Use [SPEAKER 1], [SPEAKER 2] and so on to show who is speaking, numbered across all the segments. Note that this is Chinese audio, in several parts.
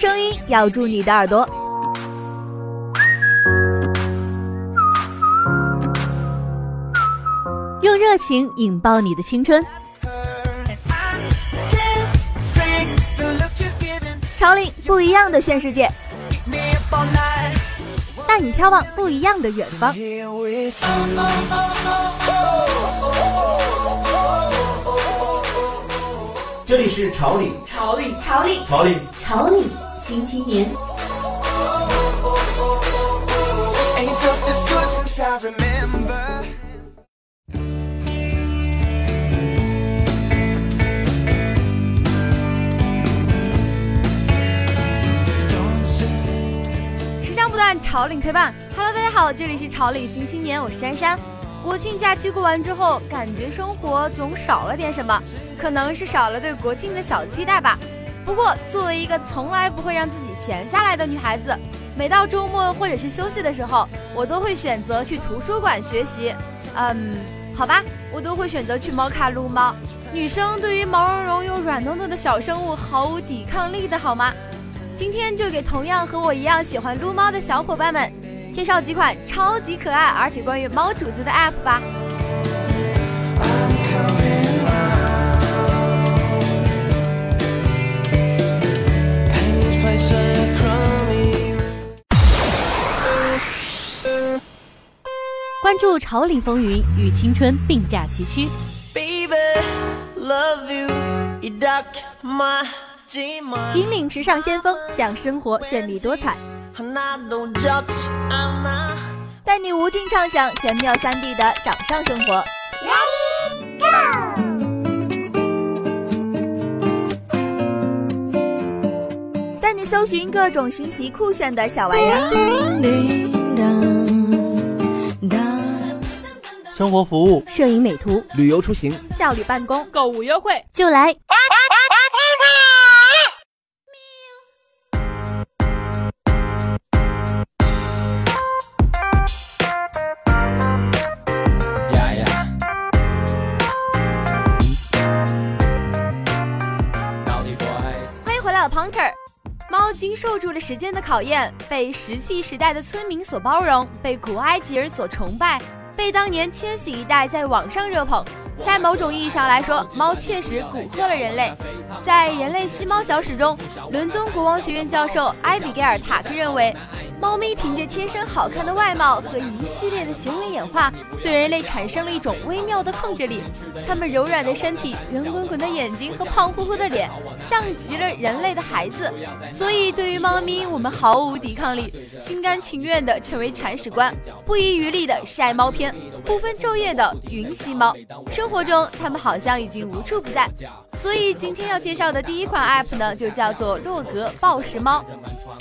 [SPEAKER 1] 声音咬住你的耳朵，用热情引爆你的青春。潮领不一样的炫世界，带你眺望不一样的远方。
[SPEAKER 2] 这里是潮领，
[SPEAKER 3] 潮领，潮领，
[SPEAKER 2] 潮领，
[SPEAKER 3] 潮领新青年。
[SPEAKER 1] 时尚不断，潮领陪伴。Hello，大家好，这里是潮领新青年，我是珊珊。国庆假期过完之后，感觉生活总少了点什么，可能是少了对国庆的小期待吧。不过，作为一个从来不会让自己闲下来的女孩子，每到周末或者是休息的时候，我都会选择去图书馆学习。嗯，好吧，我都会选择去猫咖撸猫。女生对于毛茸茸又软糯糯的小生物毫无抵抗力的好吗？今天就给同样和我一样喜欢撸猫的小伙伴们。介绍几款超级可爱，而且关于猫主子的 App 吧。关注潮领风云，与青春并驾齐驱。引领时尚先锋，向生活绚丽多彩。带你无尽畅想玄妙三 D 的掌上生活。带你搜寻各种新奇酷炫的小玩意儿。
[SPEAKER 2] 生活服务、
[SPEAKER 1] 摄影美图、
[SPEAKER 2] 旅游出行、
[SPEAKER 1] 效率办公、
[SPEAKER 3] 购物优惠，
[SPEAKER 1] 就来。Punter，猫经受住了时间的考验，被石器时代的村民所包容，被古埃及人所崇拜，被当年千禧一代在网上热捧。在某种意义上来说，猫确实蛊惑了人类。在人类吸猫小史中，伦敦国王学院教授埃比盖尔·塔克认为。猫咪凭借天生好看的外貌和一系列的行为演化，对人类产生了一种微妙的控制力。它们柔软的身体、圆滚滚的眼睛和胖乎乎的脸，像极了人类的孩子。所以，对于猫咪，我们毫无抵抗力，心甘情愿地成为铲屎官，不遗余力地晒猫片，不分昼夜地云吸猫。生活中，它们好像已经无处不在。所以今天要介绍的第一款 App 呢，就叫做洛格报时猫。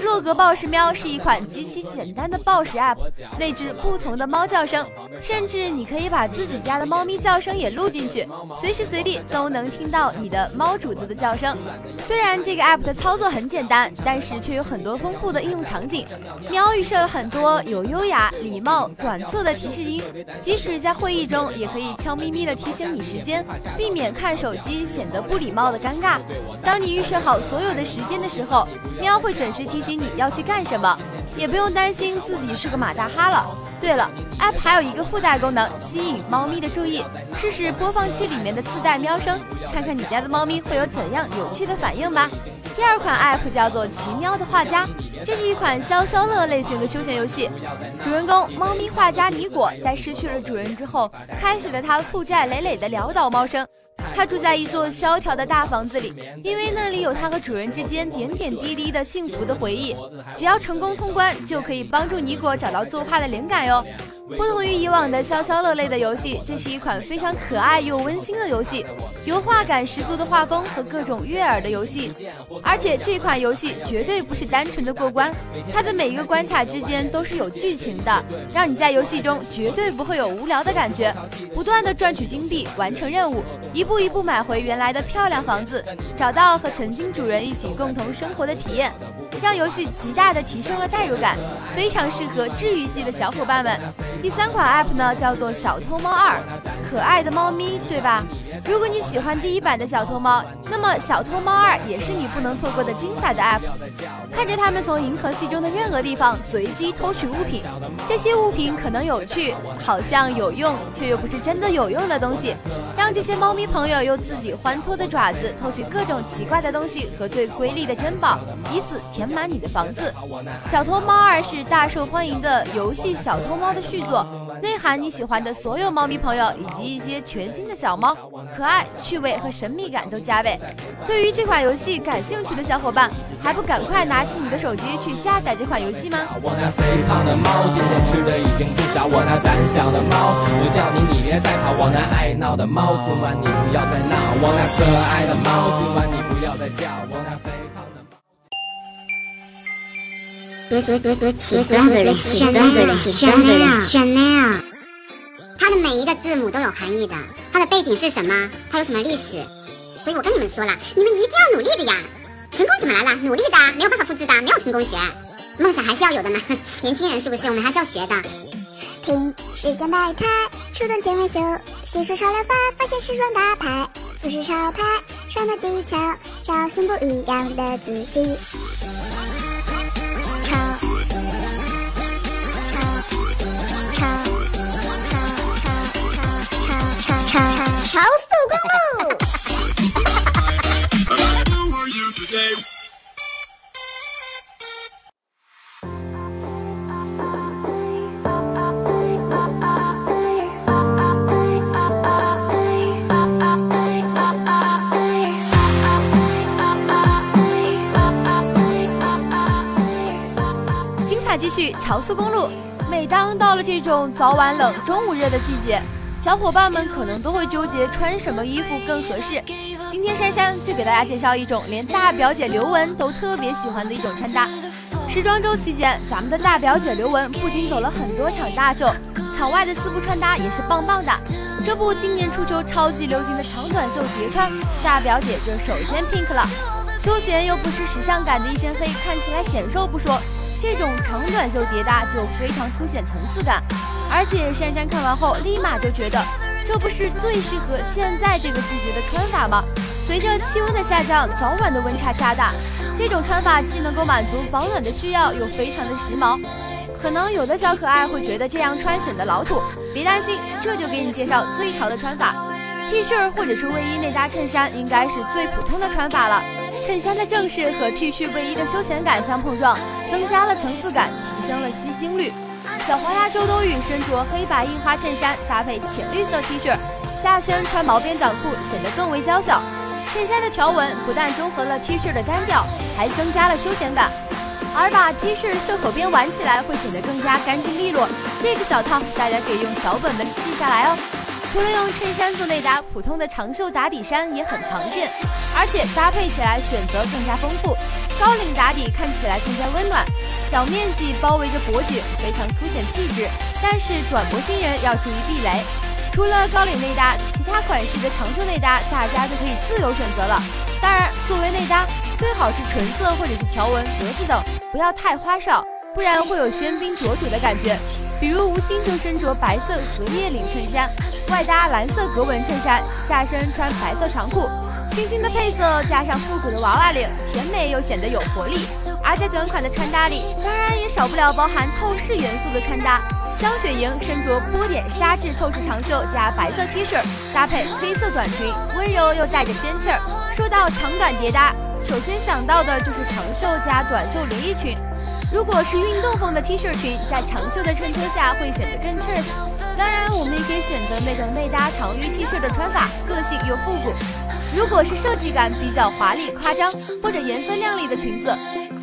[SPEAKER 1] 洛格报时喵是一款极其简单的报时 App，内置不同的猫叫声，甚至你可以把自己家的猫咪叫声也录进去，随时随地都能听到你的猫主子的叫声。虽然这个 App 的操作很简单，但是却有很多丰富的应用场景。喵预设了很多有优雅、礼貌、短促的提示音，即使在会议中，也可以悄咪咪的提醒你时间，避免看手机显得。不礼貌的尴尬。当你预设好所有的时间的时候，喵会准时提醒你要去干什么，也不用担心自己是个马大哈了。对了，App 还有一个附带功能，吸引猫咪的注意，试试播放器里面的自带喵声，看看你家的猫咪会有怎样有趣的反应吧。第二款 App 叫做奇喵的画家，这是一款消消乐类型的休闲游戏。主人公猫咪画家尼果在失去了主人之后，开始了他负债累累的潦倒猫生。他住在一座萧条的大房子里，因为那里有他和主人之间点点滴滴的幸福的回忆。只要成功通关，就可以帮助尼果找到作画的灵感哟。不同于以往的消消乐类的游戏，这是一款非常可爱又温馨的游戏，油画感十足的画风和各种悦耳的游戏。而且这款游戏绝对不是单纯的过关，它的每一个关卡之间都是有剧情的，让你在游戏中绝对不会有无聊的感觉。不断的赚取金币，完成任务，一步一步买回原来的漂亮房子，找到和曾经主人一起共同生活的体验。让游戏极大的提升了代入感，非常适合治愈系的小伙伴们。第三款 App 呢，叫做小偷猫二，可爱的猫咪，对吧？如果你喜欢第一版的小偷猫，那么小偷猫二也是你不能错过的精彩的 App。看着他们从银河系中的任何地方随机偷取物品，这些物品可能有趣，好像有用，却又不是真的有用的东西，让这些猫咪朋友用自己欢脱的爪子偷取各种奇怪的东西和最瑰丽的珍宝，以此填满你的房子。小偷猫二是大受欢迎的游戏小偷猫的续作，内涵你喜欢的所有猫咪朋友以及一些全新的小猫。可爱、趣味和神秘感都加倍。对于这款游戏感兴趣的小伙伴，还不赶快拿起你的手机去下载这款游戏吗？
[SPEAKER 4] 我那肥胖的猫，今天吃的已经不少。我那胆小的猫，我叫你你别再跑。我那爱闹的猫，今晚你不要再闹。我那可爱的猫，今晚你不要再叫。我那肥胖的猫。
[SPEAKER 5] 格格格格起格格的起格格的起格格的 Chanel，它的每一个字母都有含义的。它的背景是什么？它有什么历史？所以我跟你们说了，你们一定要努力的呀！成功怎么来了？努力的，没有办法复制的，没有成功学，梦想还是要有的呢。年轻人是不是？我们还是要学的。
[SPEAKER 6] 听时间百态，出动千万秀，吸收潮流范儿，发现时装大牌，服饰潮牌，穿搭技巧，找寻不一样的自己。
[SPEAKER 1] 去，潮速公路。每当到了这种早晚冷、中午热的季节，小伙伴们可能都会纠结穿什么衣服更合适。今天珊珊就给大家介绍一种连大表姐刘雯都特别喜欢的一种穿搭。时装周期间，咱们的大表姐刘雯不仅走了很多场大秀，场外的私服穿搭也是棒棒的。这部今年初秋超级流行的长短袖叠穿，大表姐就首先 pink 了。休闲又不失时尚感的一身黑，看起来显瘦不说，这种长短袖叠搭就非常凸显层次感。而且珊珊看完后立马就觉得，这不是最适合现在这个季节的穿法吗？随着气温的下降，早晚的温差加大，这种穿法既能够满足保暖的需要，又非常的时髦。可能有的小可爱会觉得这样穿显得老土，别担心，这就给你介绍最潮的穿法。T 恤或者是卫衣内搭衬衫，应该是最普通的穿法了。衬衫的正式和 T 恤卫衣的休闲感相碰撞，增加了层次感，提升了吸睛率。小黄鸭周冬雨身着黑白印花衬衫，搭配浅绿色 T 恤，下身穿毛边短裤，显得更为娇小。衬衫的条纹不但中和了 T 恤的单调，还增加了休闲感。而把 T 恤袖口边挽起来，会显得更加干净利落。这个小套大家可以用小本本记下来哦。除了用衬衫做内搭，普通的长袖打底衫也很常见，而且搭配起来选择更加丰富。高领打底看起来更加温暖，小面积包围着脖颈，非常凸显气质。但是短脖新人要注意避雷。除了高领内搭，其他款式的长袖内搭大家就可以自由选择了。当然，作为内搭，最好是纯色或者是条纹、格子等，不要太花哨，不然会有喧宾夺主的感觉。比如吴昕就身着白色荷叶领衬衫。外搭蓝色格纹衬衫，下身穿白色长裤，清新的配色加上复古的娃娃领，甜美又显得有活力。而在短款的穿搭里，当然也少不了包含透视元素的穿搭。张雪莹身着波点纱质透视长袖加白色 T 恤，搭配黑色短裙，温柔又带着仙气儿。说到长短叠搭，首先想到的就是长袖加短袖连衣裙。如果是运动风的 T 恤裙，在长袖的衬托下会显得更 cheers。当然，我们也可以选择那种内搭长衣 T 恤的穿法，个性又复古。如果是设计感比较华丽夸张或者颜色亮丽的裙子，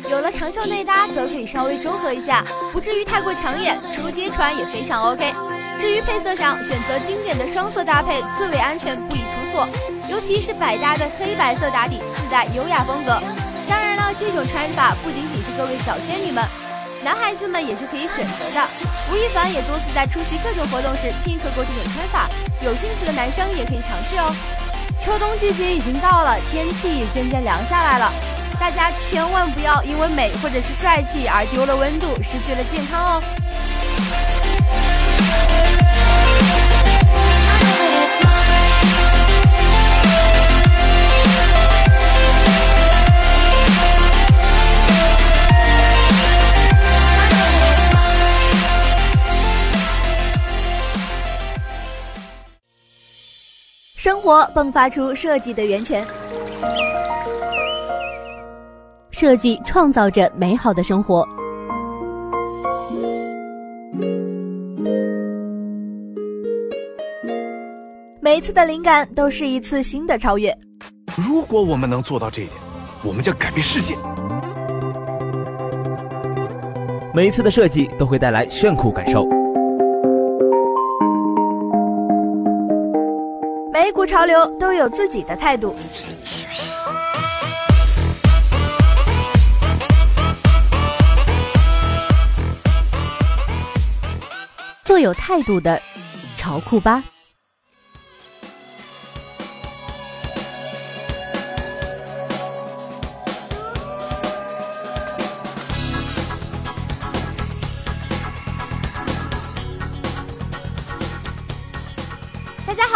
[SPEAKER 1] 有了长袖内搭则可以稍微中和一下，不至于太过抢眼，出街穿也非常 OK。至于配色上，选择经典的双色搭配最为安全，不宜出错。尤其是百搭的黑白色打底，自带优雅风格。当然了，这种穿法不仅仅是各位小仙女们，男孩子们也是可以选择的。吴亦凡也多次在出席各种活动时 pick 过这种穿法，有兴趣的男生也可以尝试哦。秋冬季节已经到了，天气也渐渐凉下来了，大家千万不要因为美或者是帅气而丢了温度，失去了健康哦。生活迸发出设计的源泉，设计创造着美好的生活。每一次的灵感都是一次新的超越。
[SPEAKER 7] 如果我们能做到这一点，我们将改变世界。
[SPEAKER 2] 每一次的设计都会带来炫酷感受。
[SPEAKER 1] 每股潮流都有自己的态度，做有态度的潮酷吧。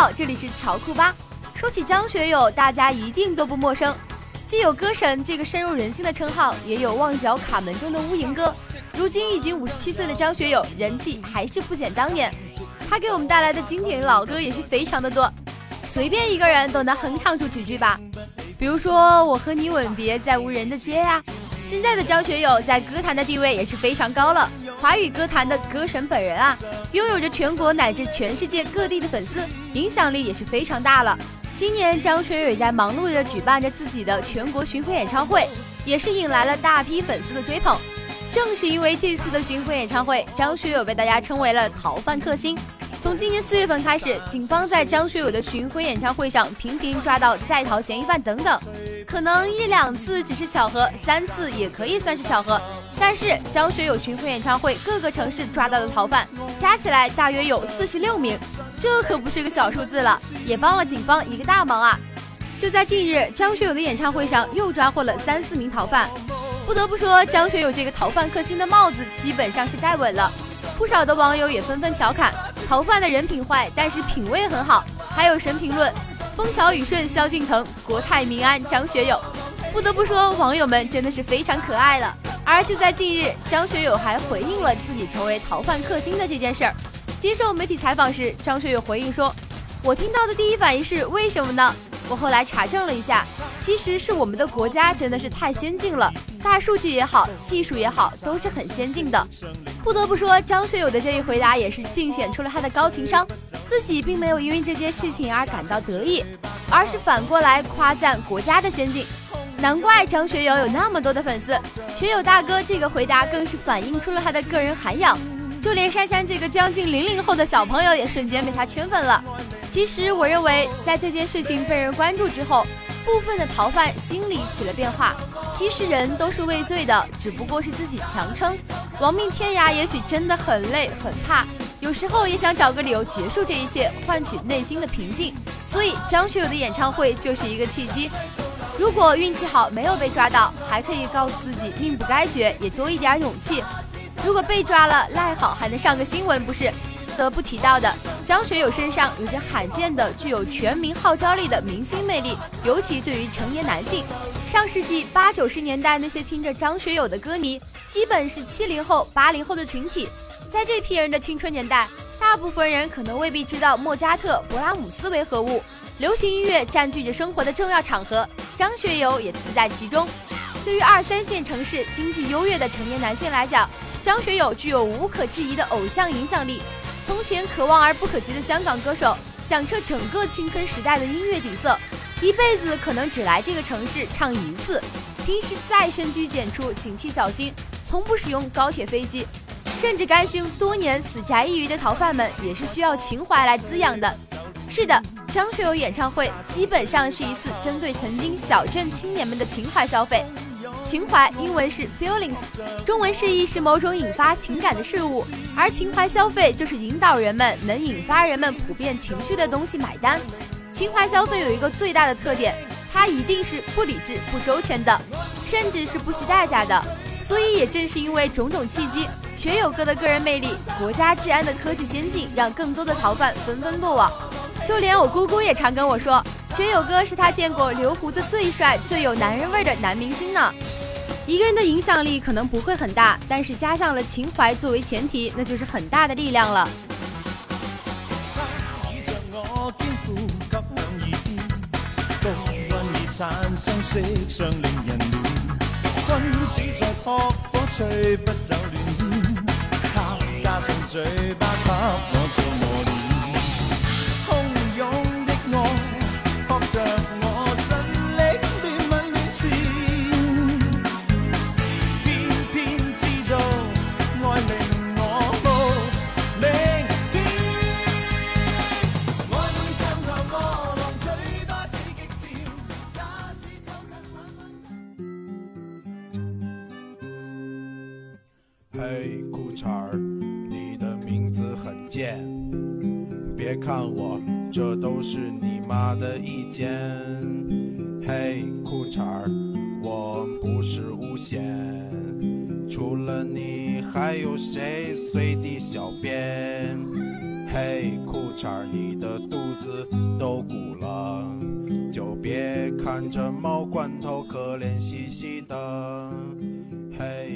[SPEAKER 1] 这里是潮酷吧。说起张学友，大家一定都不陌生。既有歌神这个深入人心的称号，也有旺角卡门中的乌蝇哥。如今已经五十七岁的张学友，人气还是不减当年。他给我们带来的经典老歌也是非常的多，随便一个人都能哼唱出几句吧。比如说我和你吻别在无人的街呀。现在的张学友在歌坛的地位也是非常高了，华语歌坛的歌神本人啊，拥有着全国乃至全世界各地的粉丝，影响力也是非常大了。今年张学友也在忙碌地举办着自己的全国巡回演唱会，也是引来了大批粉丝的追捧。正是因为这次的巡回演唱会，张学友被大家称为了逃犯克星。从今年四月份开始，警方在张学友的巡回演唱会上频频抓到在逃嫌疑犯等等。可能一两次只是巧合，三次也可以算是巧合。但是张学友巡回演唱会各个城市抓到的逃犯加起来大约有四十六名，这可不是个小数字了，也帮了警方一个大忙啊！就在近日，张学友的演唱会上又抓获了三四名逃犯。不得不说，张学友这个逃犯克星的帽子基本上是戴稳了。不少的网友也纷纷调侃：逃犯的人品坏，但是品味很好。还有神评论。风调雨顺，萧敬腾；国泰民安，张学友。不得不说，网友们真的是非常可爱了。而就在近日，张学友还回应了自己成为逃犯克星的这件事儿。接受媒体采访时，张学友回应说：“我听到的第一反应是为什么呢？我后来查证了一下，其实是我们的国家真的是太先进了，大数据也好，技术也好，都是很先进的。”不得不说，张学友的这一回答也是尽显出了他的高情商。自己并没有因为这件事情而感到得意，而是反过来夸赞国家的先进。难怪张学友有那么多的粉丝。学友大哥这个回答更是反映出了他的个人涵养，就连珊珊这个将近零零后的小朋友也瞬间被他圈粉了。其实我认为，在这件事情被人关注之后。部分的逃犯心里起了变化，其实人都是畏罪的，只不过是自己强撑。亡命天涯也许真的很累很怕，有时候也想找个理由结束这一切，换取内心的平静。所以张学友的演唱会就是一个契机。如果运气好没有被抓到，还可以告诉自己命不该绝，也多一点勇气。如果被抓了，赖好还能上个新闻不是？得不提到的，张学友身上有着罕见的具有全民号召力的明星魅力，尤其对于成年男性。上世纪八九十年代，那些听着张学友的歌迷，基本是七零后、八零后的群体。在这批人的青春年代，大部分人可能未必知道莫扎特、勃拉姆斯为何物。流行音乐占据着生活的重要场合，张学友也自在其中。对于二三线城市经济优越的成年男性来讲，张学友具有无可置疑的偶像影响力。从前可望而不可及的香港歌手，响彻整个青春时代的音乐底色，一辈子可能只来这个城市唱一次。平时再深居简出、警惕小心，从不使用高铁飞机，甚至甘心多年死宅一隅的逃犯们，也是需要情怀来滋养的。是的，张学友演唱会基本上是一次针对曾经小镇青年们的情怀消费。情怀英文是 feelings，中文释义是某种引发情感的事物，而情怀消费就是引导人们能引发人们普遍情绪的东西买单。情怀消费有一个最大的特点，它一定是不理智、不周全的。
[SPEAKER 8] 甚至是不惜代价的。所以也正是因为种种契机，学友哥的个人魅力、国家治安的科技先进，让更多的逃犯纷纷落网。就连我姑姑也常跟我说，学友哥是他见过留胡子最帅、最有男人味的男明星呢。一个人的影响力可能不会很大，但是加上了情怀作为前提，那就是很大的力量了。
[SPEAKER 9] 加上嘴巴给我做磨练，汹涌的爱扑着。有谁随地小便？嘿，裤衩，你的肚子都鼓了，就别看这猫罐头可怜兮兮的。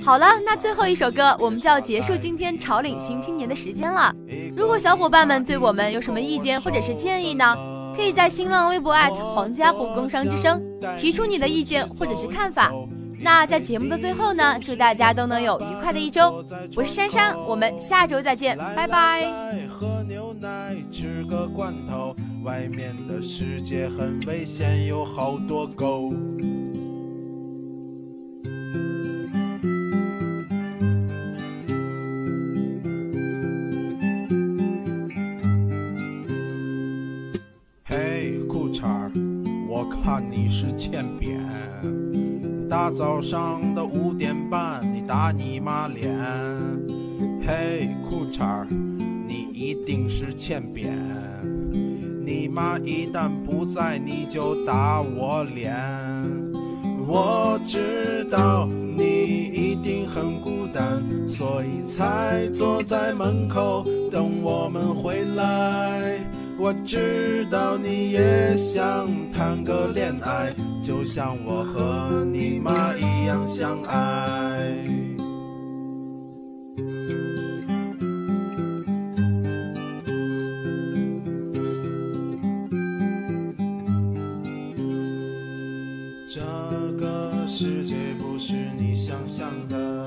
[SPEAKER 8] 好了，那最后一首歌，我们就要结束今天潮领新青年的时间了。如果小伙伴们对我们有什么意见或者是建议呢？可以在新浪微博皇家湖工商之声提出你的意见或者是看法。那在节目的最后呢，祝大家都能有愉快的一周。我是珊珊，我们下周再见，拜拜。喝牛奶，吃个罐头，外面的世界很危险，有好多狗。大早上的五点半，你打你妈脸。嘿，裤衩儿，你一定是欠扁。你妈一旦不在，你就打我脸。我知道你一定很孤单，所以才坐在门口等我们回来。我知道你也想谈个恋爱，就像我和你妈一样相爱。这个世界不是你想象的，